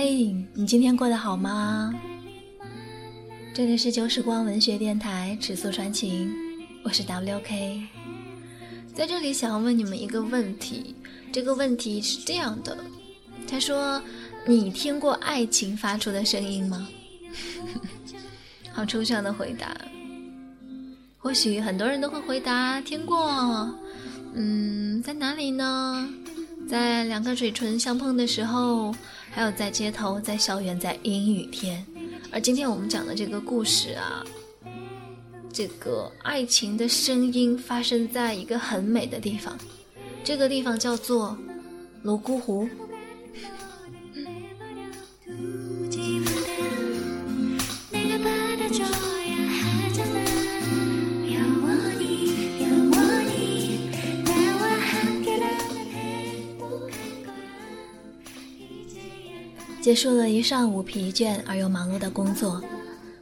嘿，你今天过得好吗？这里是旧时光文学电台，尺素传情，我是 WK。在这里想要问你们一个问题，这个问题是这样的：他说，你听过爱情发出的声音吗？好抽象的回答。或许很多人都会回答听过。嗯，在哪里呢？在两个嘴唇相碰的时候，还有在街头，在校园，在阴雨天。而今天我们讲的这个故事啊，这个爱情的声音发生在一个很美的地方，这个地方叫做泸沽湖。结束了一上午疲倦而又忙碌的工作，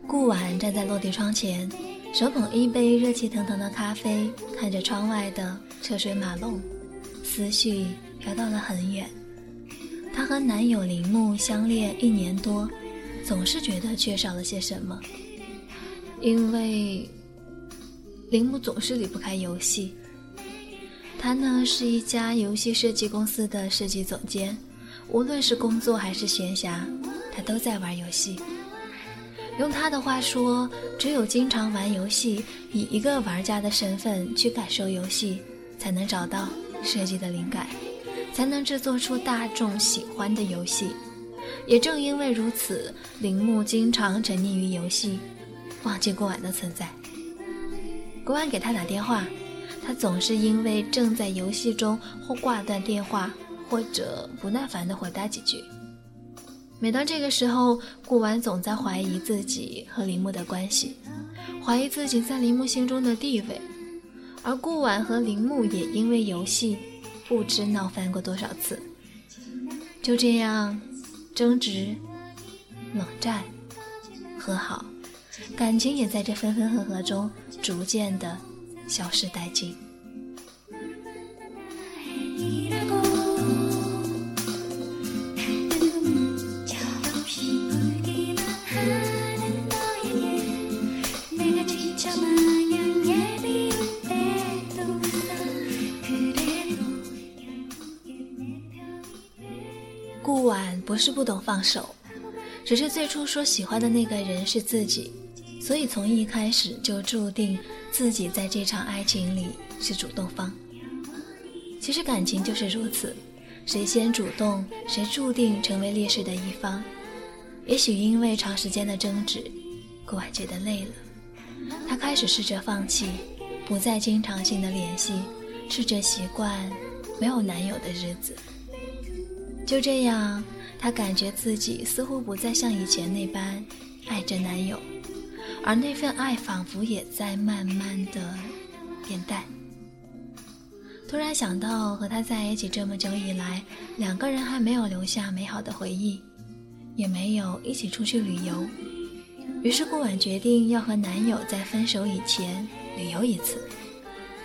顾婉站在落地窗前，手捧一杯热气腾腾的咖啡，看着窗外的车水马龙，思绪飘到了很远。她和男友铃木相恋一年多，总是觉得缺少了些什么，因为铃木总是离不开游戏。他呢是一家游戏设计公司的设计总监。无论是工作还是闲暇，他都在玩游戏。用他的话说，只有经常玩游戏，以一个玩家的身份去感受游戏，才能找到设计的灵感，才能制作出大众喜欢的游戏。也正因为如此，铃木经常沉溺于游戏，忘记过往的存在。国安给他打电话，他总是因为正在游戏中或挂断电话。或者不耐烦地回答几句。每当这个时候，顾婉总在怀疑自己和铃木的关系，怀疑自己在铃木心中的地位。而顾婉和铃木也因为游戏，不知闹翻过多少次。就这样，争执、冷战、和好，感情也在这分分合合中逐渐的消失殆尽。顾婉不是不懂放手，只是最初说喜欢的那个人是自己，所以从一开始就注定自己在这场爱情里是主动方。其实感情就是如此，谁先主动，谁注定成为劣势的一方。也许因为长时间的争执，顾婉觉得累了，她开始试着放弃，不再经常性的联系，试着习惯没有男友的日子。就这样，她感觉自己似乎不再像以前那般爱着男友，而那份爱仿佛也在慢慢的变淡。突然想到和他在一起这么久以来，两个人还没有留下美好的回忆，也没有一起出去旅游，于是顾婉决定要和男友在分手以前旅游一次，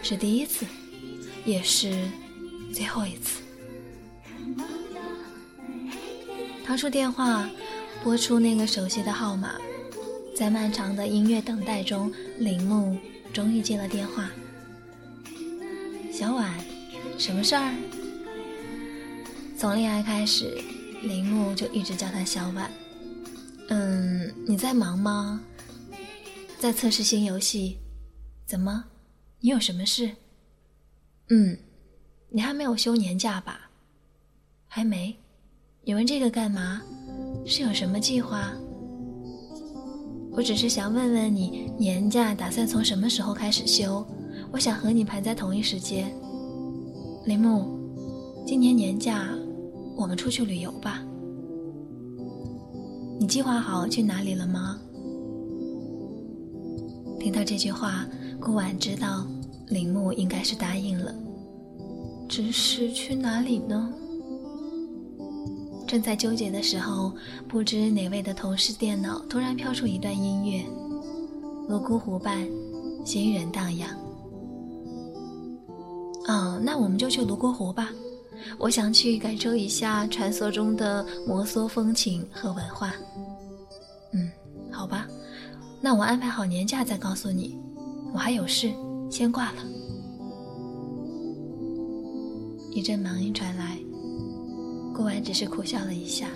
是第一次，也是最后一次。掏出电话，拨出那个熟悉的号码，在漫长的音乐等待中，铃木终于接了电话。小婉，什么事儿？从恋爱开始，铃木就一直叫她小婉。嗯，你在忙吗？在测试新游戏。怎么？你有什么事？嗯，你还没有休年假吧？还没。你问这个干嘛？是有什么计划？我只是想问问你，年假打算从什么时候开始休？我想和你排在同一时间。铃木，今年年假我们出去旅游吧。你计划好去哪里了吗？听到这句话，顾婉知道铃木应该是答应了，只是去哪里呢？正在纠结的时候，不知哪位的同事电脑突然飘出一段音乐，《泸沽湖畔，行人荡漾》。哦，那我们就去泸沽湖吧。我想去感受一下传说中的摩梭风情和文化。嗯，好吧，那我安排好年假再告诉你。我还有事，先挂了。一阵忙音传来，顾婉只是苦笑了一下。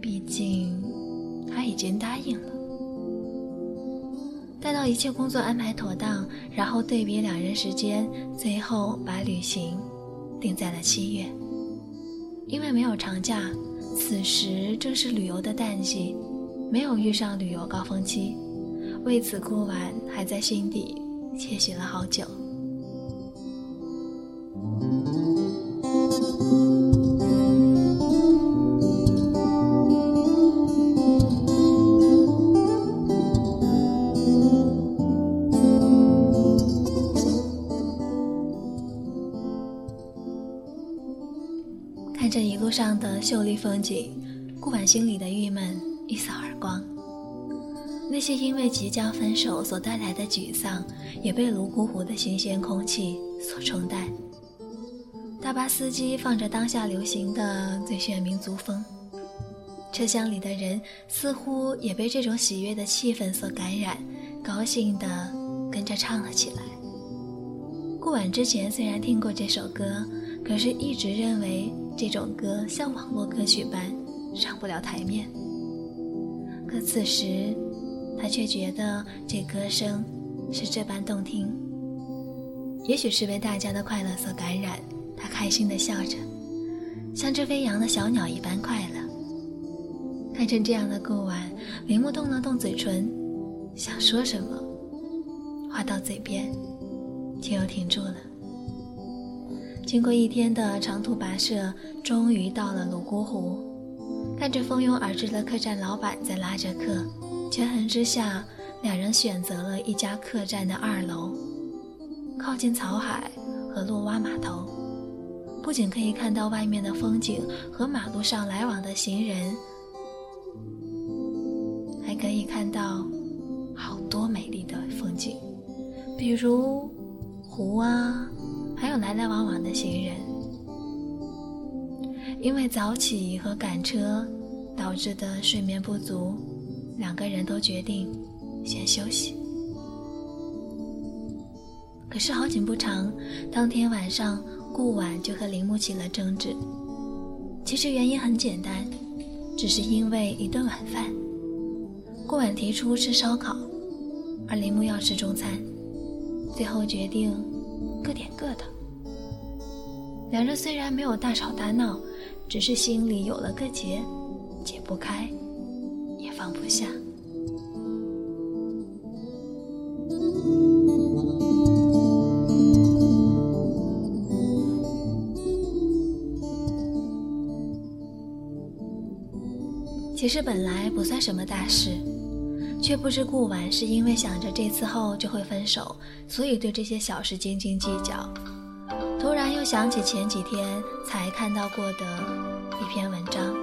毕竟他已经答应了。待到一切工作安排妥当，然后对比两人时间，最后把旅行定在了七月。因为没有长假，此时正是旅游的淡季，没有遇上旅游高峰期。为此，顾婉还在心底窃喜了好久。秀丽风景，顾婉心里的郁闷一扫而光。那些因为即将分手所带来的沮丧，也被泸沽湖的新鲜空气所冲淡。大巴司机放着当下流行的最炫民族风，车厢里的人似乎也被这种喜悦的气氛所感染，高兴地跟着唱了起来。顾婉之前虽然听过这首歌，可是一直认为。这种歌像网络歌曲般上不了台面，可此时他却觉得这歌声是这般动听。也许是被大家的快乐所感染，他开心地笑着，像只飞扬的小鸟一般快乐。看成这样的顾晚，铃木动了动嘴唇，想说什么，话到嘴边，却又停住了。经过一天的长途跋涉，终于到了泸沽湖。看着蜂拥而至的客栈老板在拉着客，权衡之下，两人选择了一家客栈的二楼，靠近草海和洛洼码头。不仅可以看到外面的风景和马路上来往的行人，还可以看到好多美丽的风景，比如湖啊。还有来来往往的行人，因为早起和赶车导致的睡眠不足，两个人都决定先休息。可是好景不长，当天晚上顾晚就和铃木起了争执。其实原因很简单，只是因为一顿晚饭。顾晚提出吃烧烤，而铃木要吃中餐，最后决定各点各的。两人虽然没有大吵大闹，只是心里有了个结，解不开，也放不下。其实本来不算什么大事，却不知顾晚是因为想着这次后就会分手，所以对这些小事斤斤计较。突然又想起前几天才看到过的一篇文章，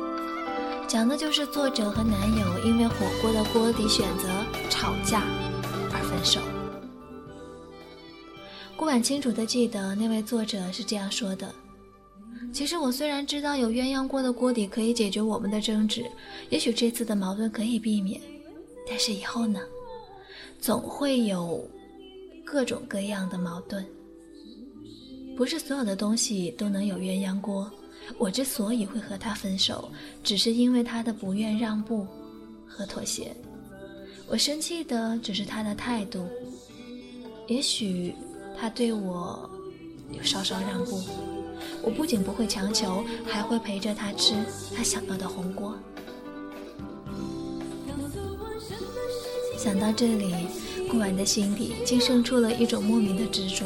讲的就是作者和男友因为火锅的锅底选择吵架而分手。顾晚清楚的记得那位作者是这样说的：“其实我虽然知道有鸳鸯锅的锅底可以解决我们的争执，也许这次的矛盾可以避免，但是以后呢，总会有各种各样的矛盾。”不是所有的东西都能有鸳鸯锅。我之所以会和他分手，只是因为他的不愿让步和妥协。我生气的只是他的态度。也许他对我有稍稍让步，我不仅不会强求，还会陪着他吃他想要的红锅。想到这里，顾晚的心底竟生出了一种莫名的执着。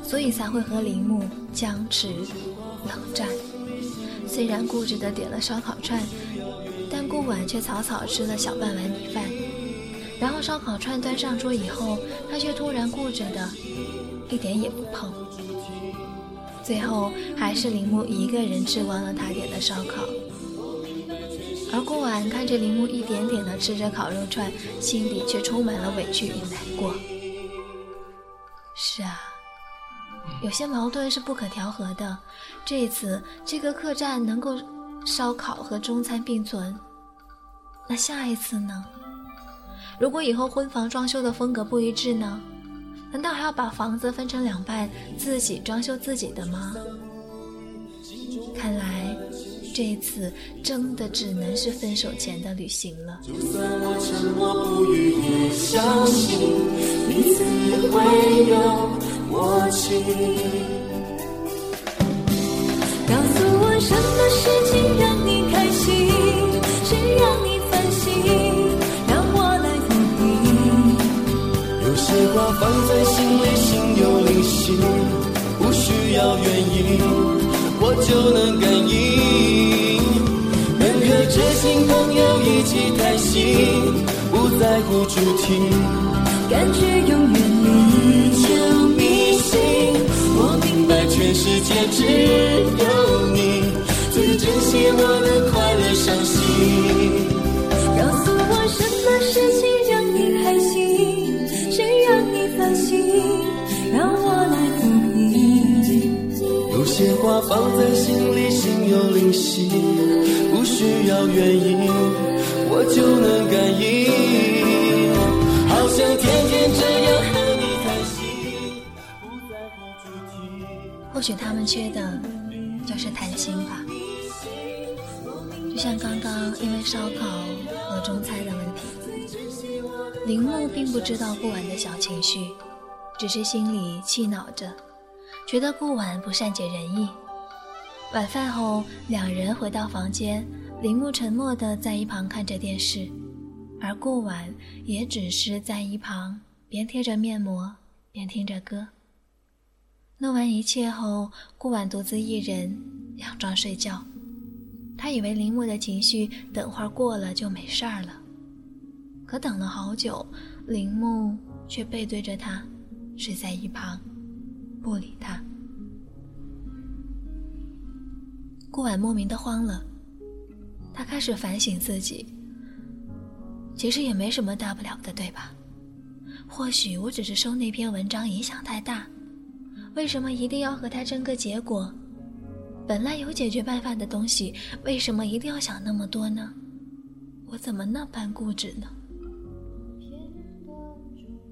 所以才会和铃木僵持冷战。虽然固执的点了烧烤串，但顾晚却草草吃了小半碗米饭。然后烧烤串端上桌以后，他却突然固执的一点也不碰。最后还是铃木一个人吃完了他点的烧烤，而顾晚看着铃木一点点的吃着烤肉串，心里却充满了委屈与难过。是啊。有些矛盾是不可调和的。这一次，这个客栈能够烧烤和中餐并存，那下一次呢？如果以后婚房装修的风格不一致呢？难道还要把房子分成两半，自己装修自己的吗？看来这一次真的只能是分手前的旅行了。就算我沉默不语，也相信彼此会有默契。告诉我什么事情让你开心，谁让你烦心，让我来抚平。有些话放在心里，心有灵犀，不需要原因。我就能感应，知心朋友一起谈心，不在乎主题，感觉永远依旧迷信。我明白全世界只有你最珍惜我的快乐伤心。些话放在心里，心有灵犀。不需要原因，我就能感应。好想天天这样和你谈心，不在乎主题。或许他们缺的就是谈心吧。就像刚刚因为烧烤和中餐的问题，铃木并不知道不晚的小情绪，只是心里气恼着，觉得顾晚不善解人意。晚饭后，两人回到房间，铃木沉默地在一旁看着电视，而顾晚也只是在一旁边贴着面膜边听着歌。弄完一切后，顾晚独自一人佯装睡觉。他以为铃木的情绪等会儿过了就没事儿了，可等了好久，铃木却背对着他睡在一旁，不理他。顾晚莫名的慌了，他开始反省自己。其实也没什么大不了的，对吧？或许我只是受那篇文章影响太大，为什么一定要和他争个结果？本来有解决办法的东西，为什么一定要想那么多呢？我怎么那般固执呢？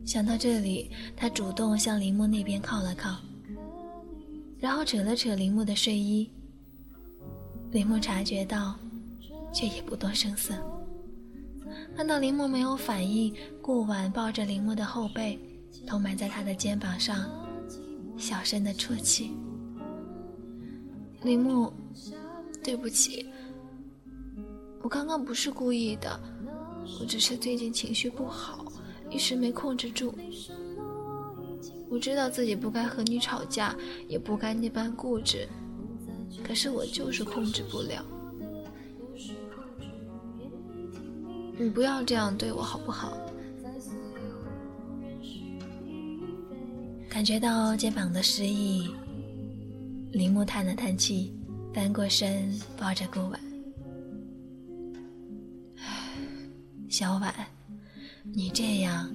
想到这里，他主动向铃木那边靠了靠，然后扯了扯铃木的睡衣。铃木察觉到，却也不动声色。看到铃木没有反应，顾晚抱着铃木的后背，头埋在他的肩膀上，小声的啜泣。铃木，对不起，我刚刚不是故意的，我只是最近情绪不好，一时没控制住。我知道自己不该和你吵架，也不该那般固执。可是我就是控制不了，你不要这样对我好不好？感觉到肩膀的失意，铃木叹了叹气，翻过身抱着顾晚。小婉，你这样，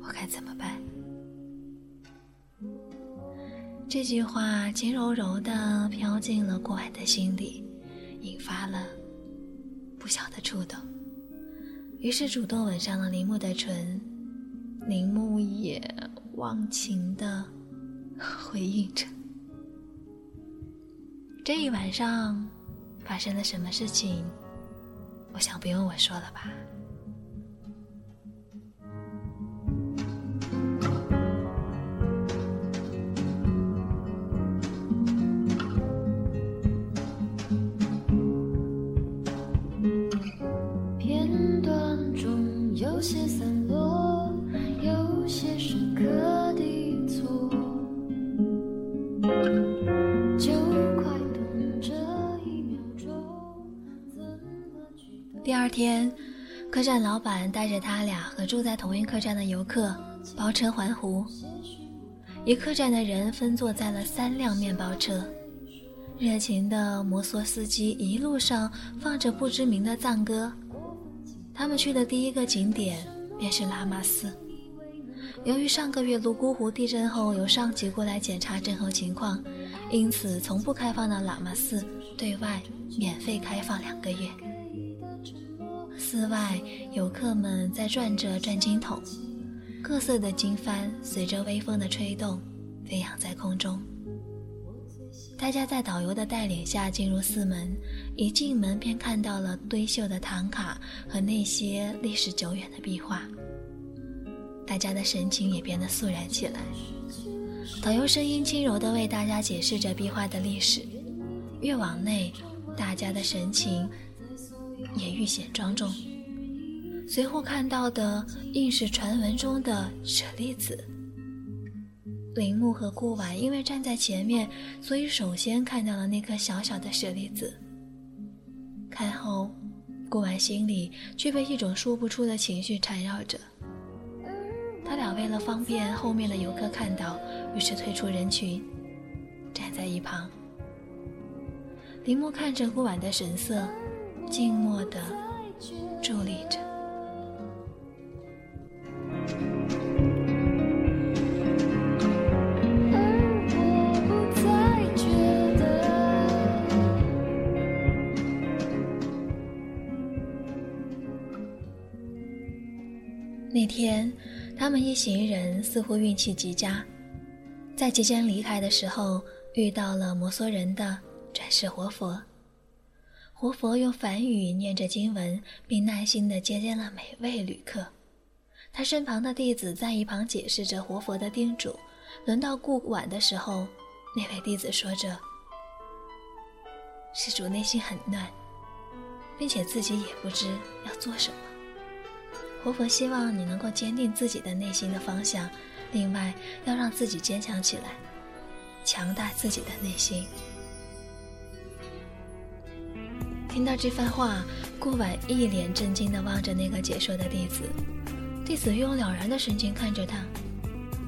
我该怎么办？这句话轻柔柔的飘进了顾晚的心里，引发了不小的触动。于是主动吻上了铃木的唇，铃木也忘情的回应着。这一晚上发生了什么事情？我想不用我说了吧。有些散落，有些深刻的错第二天，客栈老板带着他俩和住在同一客栈的游客包车环湖。一客栈的人分坐在了三辆面包车，热情的摩梭司机一路上放着不知名的藏歌。他们去的第一个景点便是拉玛寺，由于上个月泸沽湖地震后有上级过来检查震后情况，因此从不开放的喇嘛寺对外免费开放两个月。寺外游客们在转着转经筒，各色的经幡随着微风的吹动飞扬在空中。大家在导游的带领下进入寺门，一进门便看到了堆绣的唐卡和那些历史久远的壁画。大家的神情也变得肃然起来。导游声音轻柔地为大家解释着壁画的历史。越往内，大家的神情也愈显庄重。随后看到的，应是传闻中的舍利子。铃木和顾婉因为站在前面，所以首先看到了那颗小小的舍利子。看后，顾婉心里却被一种说不出的情绪缠绕着。他俩为了方便后面的游客看到，于是退出人群，站在一旁。林木看着顾婉的神色，静默的伫立着。天。他们一行人似乎运气极佳，在即将离开的时候遇到了摩梭人的转世活佛。活佛用梵语念着经文，并耐心地接见了每位旅客。他身旁的弟子在一旁解释着活佛的叮嘱。轮到顾晚的时候，那位弟子说着：“施主内心很乱，并且自己也不知要做什么。”活佛希望你能够坚定自己的内心的方向，另外要让自己坚强起来，强大自己的内心。听到这番话，顾婉一脸震惊地望着那个解说的弟子，弟子用了然的神情看着他：“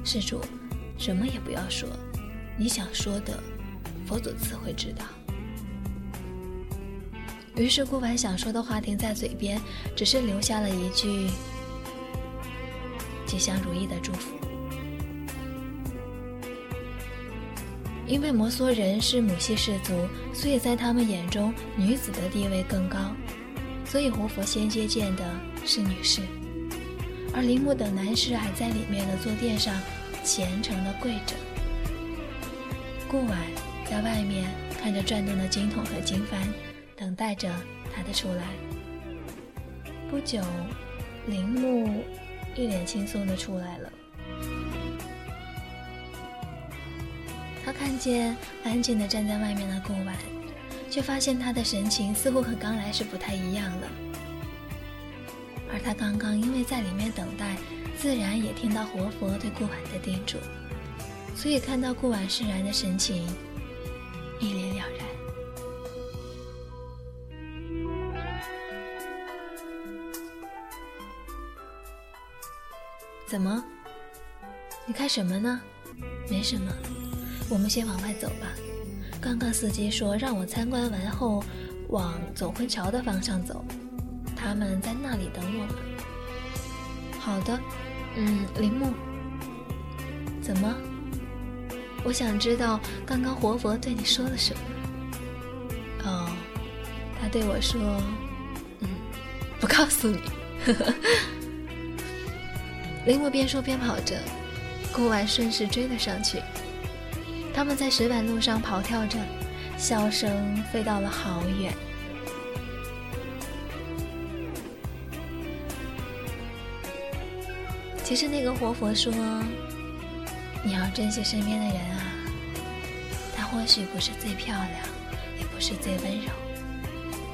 施主，什么也不要说，你想说的，佛祖自会知道。”于是顾婉想说的话停在嘴边，只是留下了一句“吉祥如意”的祝福。因为摩梭人是母系氏族，所以在他们眼中女子的地位更高，所以活佛先接见的是女士，而铃木等男士还在里面的坐垫上虔诚的跪着。顾婉在外面看着转动的经筒和经幡。等待着他的出来。不久，铃木一脸轻松的出来了。他看见安静的站在外面的顾晚，却发现他的神情似乎和刚来时不太一样了。而他刚刚因为在里面等待，自然也听到活佛对顾晚的叮嘱，所以看到顾晚释然的神情，一脸了然。怎么？你看什么呢？没什么，我们先往外走吧。刚刚司机说让我参观完后往走婚桥的方向走，他们在那里等我们。好的，嗯，铃木。怎么？我想知道刚刚活佛对你说了什么。哦，他对我说，嗯，不告诉你。呵呵林。木边说边跑着，顾晚顺势追了上去。他们在石板路上跑跳着，笑声飞到了好远。其实那个活佛说：“你要珍惜身边的人啊，他或许不是最漂亮，也不是最温柔，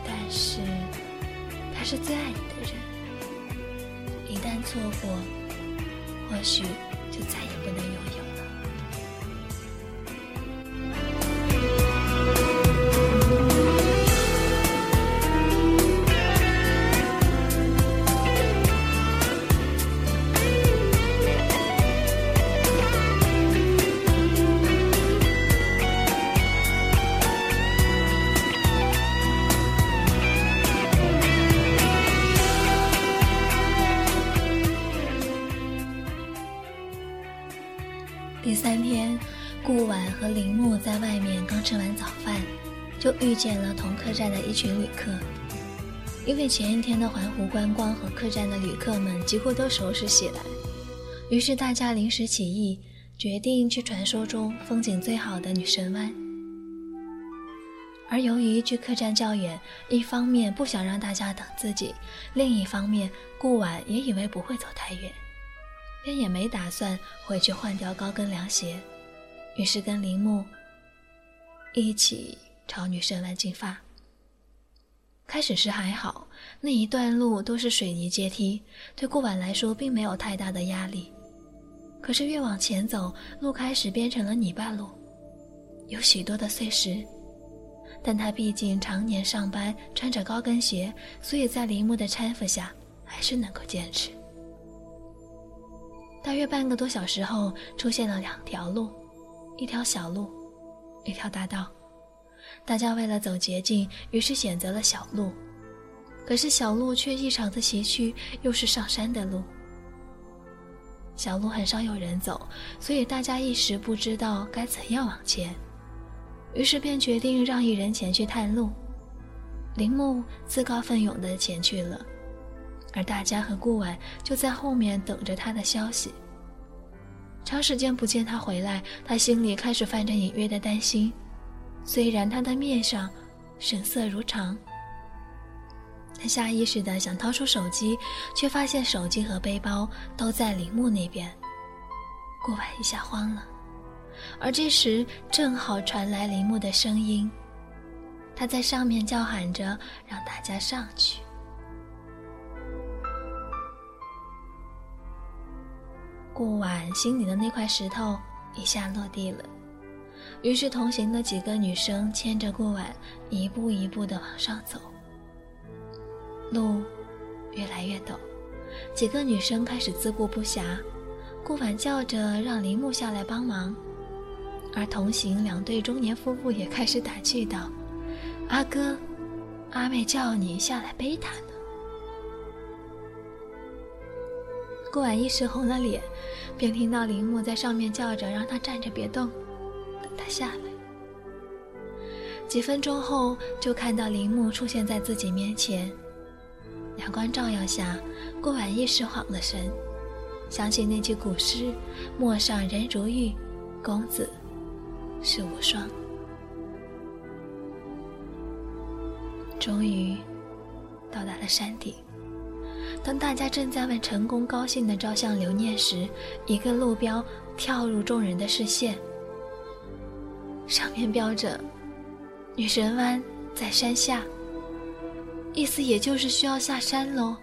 但是他是最爱你的人。一旦错过。”或许就再也不能拥有。和铃木在外面刚吃完早饭，就遇见了同客栈的一群旅客。因为前一天的环湖观光和客栈的旅客们几乎都收拾起来，于是大家临时起意，决定去传说中风景最好的女神湾。而由于距客栈较远，一方面不想让大家等自己，另一方面顾婉也以为不会走太远，便也没打算回去换掉高跟凉鞋，于是跟铃木一起朝女神湾进发。开始时还好，那一段路都是水泥阶梯，对顾婉来说并没有太大的压力。可是越往前走，路开始变成了泥巴路，有许多的碎石。但他毕竟常年上班穿着高跟鞋，所以在铃木的搀扶下，还是能够坚持。大约半个多小时后，出现了两条路，一条小路，一条大道。大家为了走捷径，于是选择了小路。可是小路却异常的崎岖，又是上山的路。小路很少有人走，所以大家一时不知道该怎样往前，于是便决定让一人前去探路。铃木自告奋勇的前去了，而大家和顾婉就在后面等着他的消息。长时间不见他回来，他心里开始泛着隐约的担心。虽然他的面上神色如常，他下意识的想掏出手机，却发现手机和背包都在铃木那边。顾婉一下慌了，而这时正好传来铃木的声音，他在上面叫喊着让大家上去。顾婉心里的那块石头一下落地了。于是，同行的几个女生牵着顾婉，一步一步地往上走。路越来越陡，几个女生开始自顾不暇。顾婉叫着让铃木下来帮忙，而同行两对中年夫妇也开始打趣道：“阿哥，阿妹叫你下来背她顾婉一时红了脸，便听到铃木在上面叫着让她站着别动。等他下来，几分钟后就看到铃木出现在自己面前。阳光照耀下，顾婉一时晃了神，想起那句古诗：“陌上人如玉，公子世无双。”终于到达了山顶。当大家正在为成功高兴的照相留念时，一个路标跳入众人的视线。上面标着“女神湾在山下”，意思也就是需要下山喽。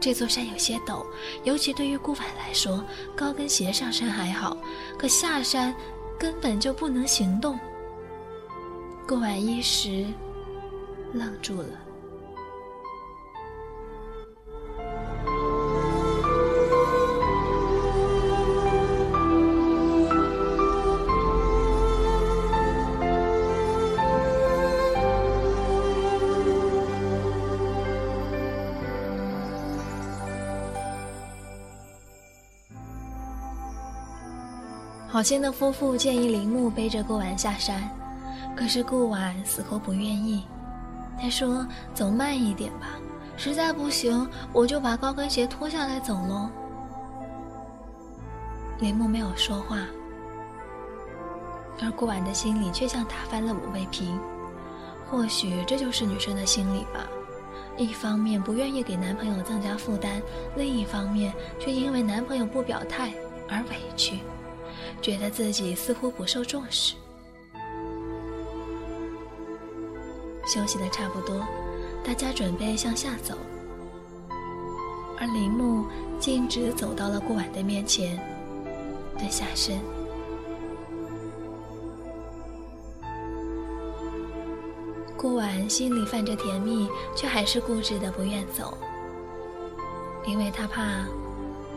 这座山有些陡，尤其对于顾婉来说，高跟鞋上山还好，可下山根本就不能行动。顾婉一时愣住了。好心的夫妇建议铃木背着顾婉下山，可是顾婉死活不愿意。他说：“走慢一点吧，实在不行我就把高跟鞋脱下来走喽。”铃木没有说话，而顾婉的心里却像打翻了五味瓶。或许这就是女生的心理吧，一方面不愿意给男朋友增加负担，另一方面却因为男朋友不表态而委屈。觉得自己似乎不受重视。休息的差不多，大家准备向下走，而铃木径直走到了顾婉的面前，蹲下身。顾婉心里泛着甜蜜，却还是固执的不愿走，因为她怕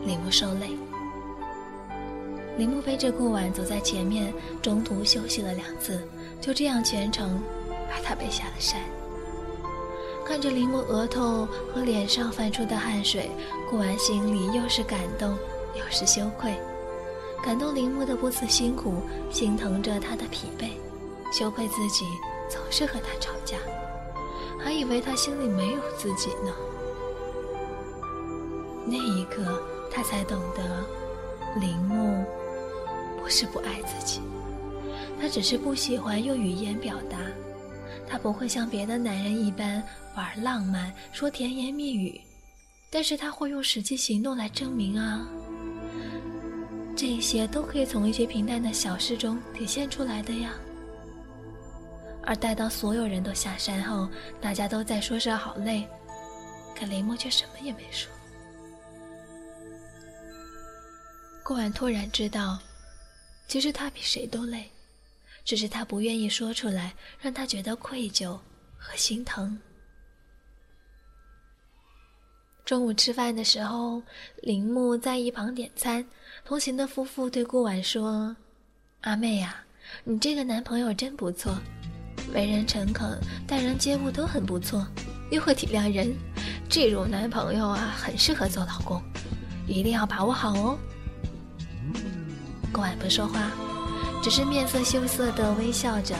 铃木受累。铃木背着顾婉走在前面，中途休息了两次，就这样全程把她背下了山。看着铃木额头和脸上泛出的汗水，顾婉心里又是感动又是羞愧。感动铃木的不辞辛苦，心疼着他的疲惫，羞愧自己总是和他吵架，还以为他心里没有自己呢。那一刻，他才懂得，铃木不是不爱自己，他只是不喜欢用语言表达。他不会像别的男人一般玩浪漫，说甜言蜜语，但是他会用实际行动来证明啊。这些都可以从一些平淡的小事中体现出来的呀。而待到所有人都下山后，大家都在说是好累，可雷莫却什么也没说。顾晚突然知道，其实他比谁都累。只是他不愿意说出来，让他觉得愧疚和心疼。中午吃饭的时候，铃木在一旁点餐，同行的夫妇对顾婉说：“阿妹呀，你这个男朋友真不错，为人诚恳，待人接物都很不错，又会体谅人，这种男朋友啊，很适合做老公，一定要把握好哦。”顾婉不说话。只是面色羞涩地微笑着，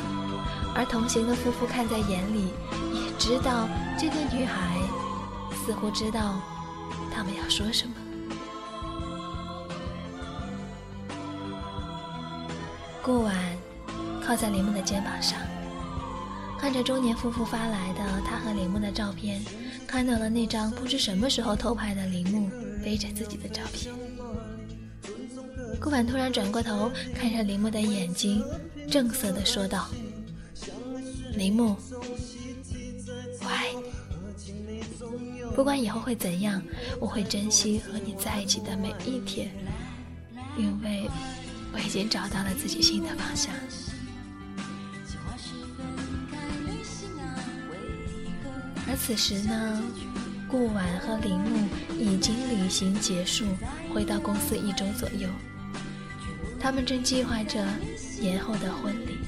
而同行的夫妇看在眼里，也知道这个女孩似乎知道他们要说什么。顾晚靠在林木的肩膀上，看着中年夫妇发来的他和林木的照片，看到了那张不知什么时候偷拍的林木背着自己的照片。顾婉突然转过头，看着林木的眼睛，正色地说道：“林木，我爱你。不管以后会怎样，我会珍惜和你在一起的每一天，因为我已经找到了自己新的方向。”而此时呢，顾婉和林木已经旅行结束，回到公司一周左右。他们正计划着年后的婚礼。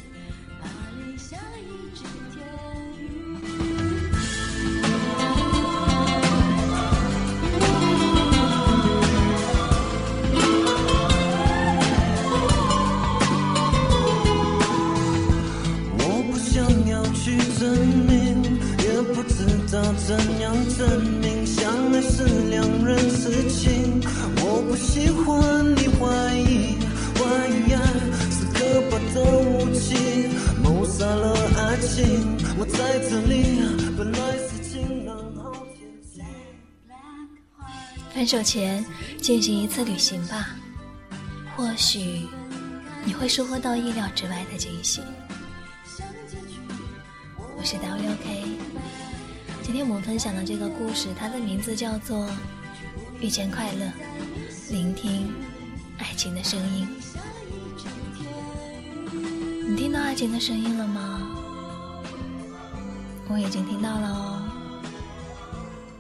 前进行一次旅行吧，或许你会收获到意料之外的惊喜。我是 WK，今天我们分享的这个故事，它的名字叫做《遇见快乐》，聆听爱情的声音。你听到爱情的声音了吗？我已经听到了哦。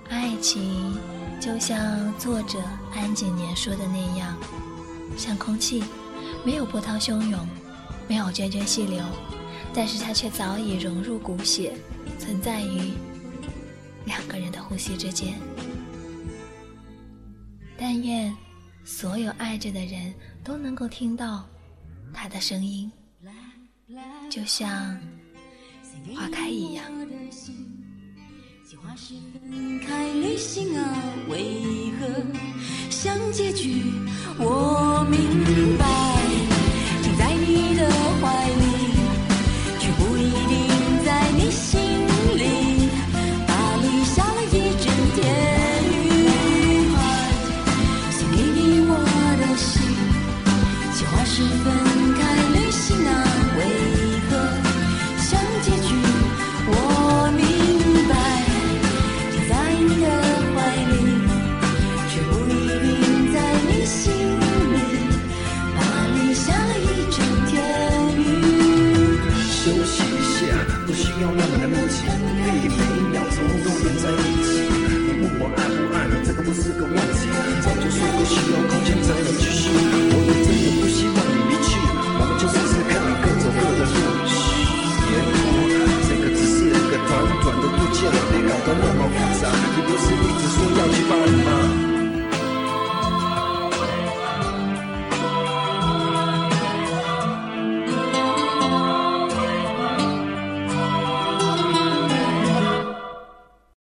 爱情就像作者安景年说的那样，像空气，没有波涛汹涌，没有涓涓细流，但是它却早已融入骨血，存在于两个人的呼吸之间。但愿所有爱着的人都能够听到他的声音。就像花开一样。花是分开旅行啊，为何像结局？我明白，停在你的怀里，